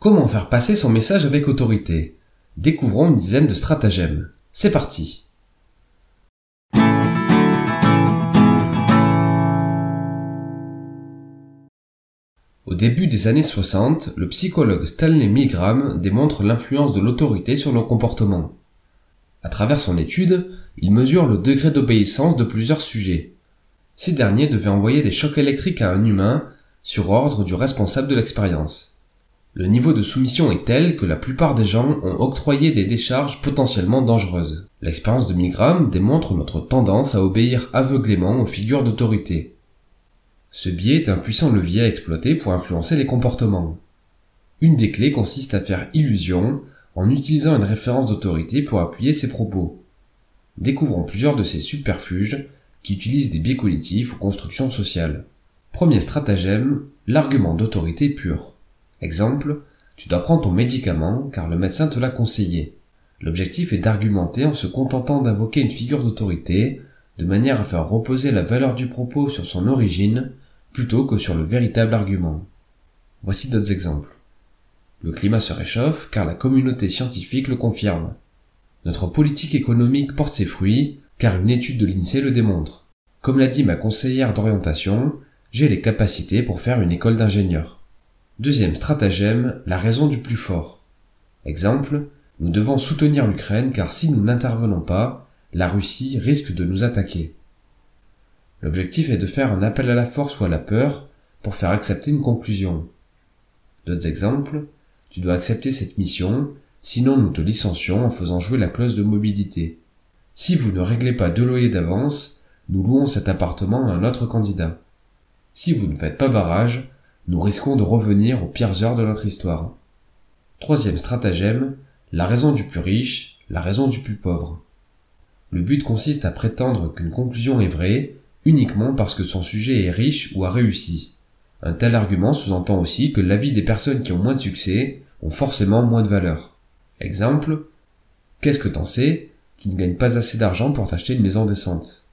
Comment faire passer son message avec autorité? Découvrons une dizaine de stratagèmes. C'est parti Au début des années 60, le psychologue Stanley Milgram démontre l'influence de l'autorité sur nos comportements. À travers son étude, il mesure le degré d'obéissance de plusieurs sujets. Ces derniers devaient envoyer des chocs électriques à un humain sur ordre du responsable de l'expérience. Le niveau de soumission est tel que la plupart des gens ont octroyé des décharges potentiellement dangereuses. L'expérience de Milgram démontre notre tendance à obéir aveuglément aux figures d'autorité. Ce biais est un puissant levier à exploiter pour influencer les comportements. Une des clés consiste à faire illusion en utilisant une référence d'autorité pour appuyer ses propos. Découvrons plusieurs de ces subterfuges qui utilisent des biais cognitifs ou constructions sociales. Premier stratagème, l'argument d'autorité pure. Exemple, tu dois prendre ton médicament car le médecin te l'a conseillé. L'objectif est d'argumenter en se contentant d'invoquer une figure d'autorité de manière à faire reposer la valeur du propos sur son origine plutôt que sur le véritable argument. Voici d'autres exemples. Le climat se réchauffe car la communauté scientifique le confirme. Notre politique économique porte ses fruits car une étude de l'INSEE le démontre. Comme l'a dit ma conseillère d'orientation, j'ai les capacités pour faire une école d'ingénieur. Deuxième stratagème, la raison du plus fort. Exemple, nous devons soutenir l'Ukraine car si nous n'intervenons pas, la Russie risque de nous attaquer. L'objectif est de faire un appel à la force ou à la peur pour faire accepter une conclusion. D'autres exemples, tu dois accepter cette mission, sinon nous te licencions en faisant jouer la clause de mobilité. Si vous ne réglez pas deux loyers d'avance, nous louons cet appartement à un autre candidat. Si vous ne faites pas barrage, nous risquons de revenir aux pires heures de notre histoire. Troisième stratagème, la raison du plus riche, la raison du plus pauvre. Le but consiste à prétendre qu'une conclusion est vraie uniquement parce que son sujet est riche ou a réussi. Un tel argument sous-entend aussi que l'avis des personnes qui ont moins de succès ont forcément moins de valeur. Exemple, qu'est-ce que t'en sais? Tu ne gagnes pas assez d'argent pour t'acheter une maison décente.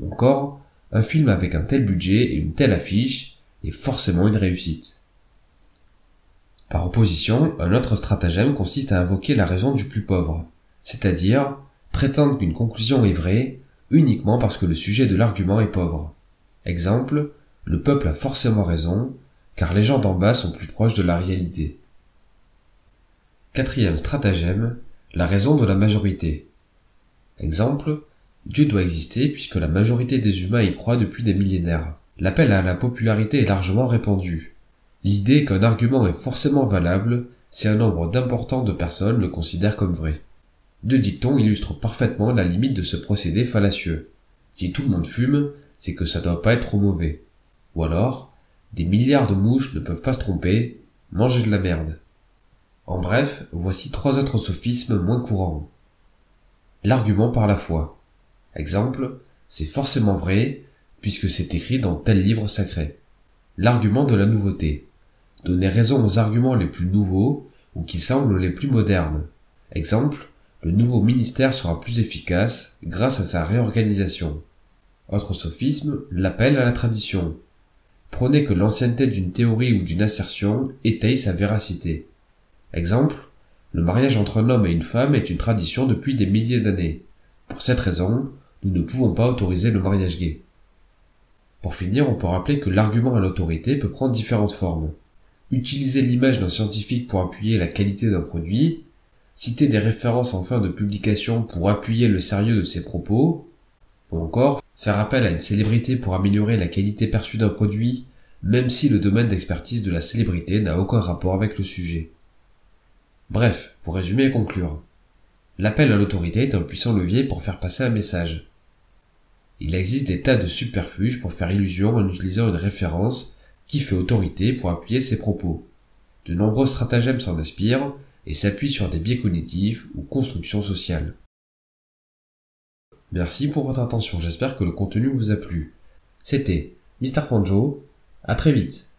Ou encore, un film avec un tel budget et une telle affiche forcément une réussite. Par opposition, un autre stratagème consiste à invoquer la raison du plus pauvre, c'est-à-dire prétendre qu'une conclusion est vraie uniquement parce que le sujet de l'argument est pauvre. Exemple, le peuple a forcément raison, car les gens d'en bas sont plus proches de la réalité. Quatrième stratagème, la raison de la majorité. Exemple, Dieu doit exister puisque la majorité des humains y croient depuis des millénaires. L'appel à la popularité est largement répandu. L'idée qu'un argument est forcément valable si un nombre d'importants de personnes le considèrent comme vrai. Deux dictons illustrent parfaitement la limite de ce procédé fallacieux. Si tout le monde fume, c'est que ça doit pas être trop mauvais. Ou alors, des milliards de mouches ne peuvent pas se tromper, manger de la merde. En bref, voici trois autres sophismes moins courants. L'argument par la foi. Exemple, c'est forcément vrai, puisque c'est écrit dans tel livre sacré. L'argument de la nouveauté. Donner raison aux arguments les plus nouveaux ou qui semblent les plus modernes. Exemple, le nouveau ministère sera plus efficace grâce à sa réorganisation. Autre sophisme, l'appel à la tradition. Prenez que l'ancienneté d'une théorie ou d'une assertion étaye sa véracité. Exemple, le mariage entre un homme et une femme est une tradition depuis des milliers d'années. Pour cette raison, nous ne pouvons pas autoriser le mariage gay. Pour finir, on peut rappeler que l'argument à l'autorité peut prendre différentes formes. Utiliser l'image d'un scientifique pour appuyer la qualité d'un produit, citer des références en fin de publication pour appuyer le sérieux de ses propos, ou encore faire appel à une célébrité pour améliorer la qualité perçue d'un produit, même si le domaine d'expertise de la célébrité n'a aucun rapport avec le sujet. Bref, pour résumer et conclure, l'appel à l'autorité est un puissant levier pour faire passer un message. Il existe des tas de superfuges pour faire illusion en utilisant une référence qui fait autorité pour appuyer ses propos. De nombreux stratagèmes s'en inspirent, et s'appuie sur des biais cognitifs ou constructions sociales. Merci pour votre attention, j'espère que le contenu vous a plu. C'était Mr. Fanjo, à très vite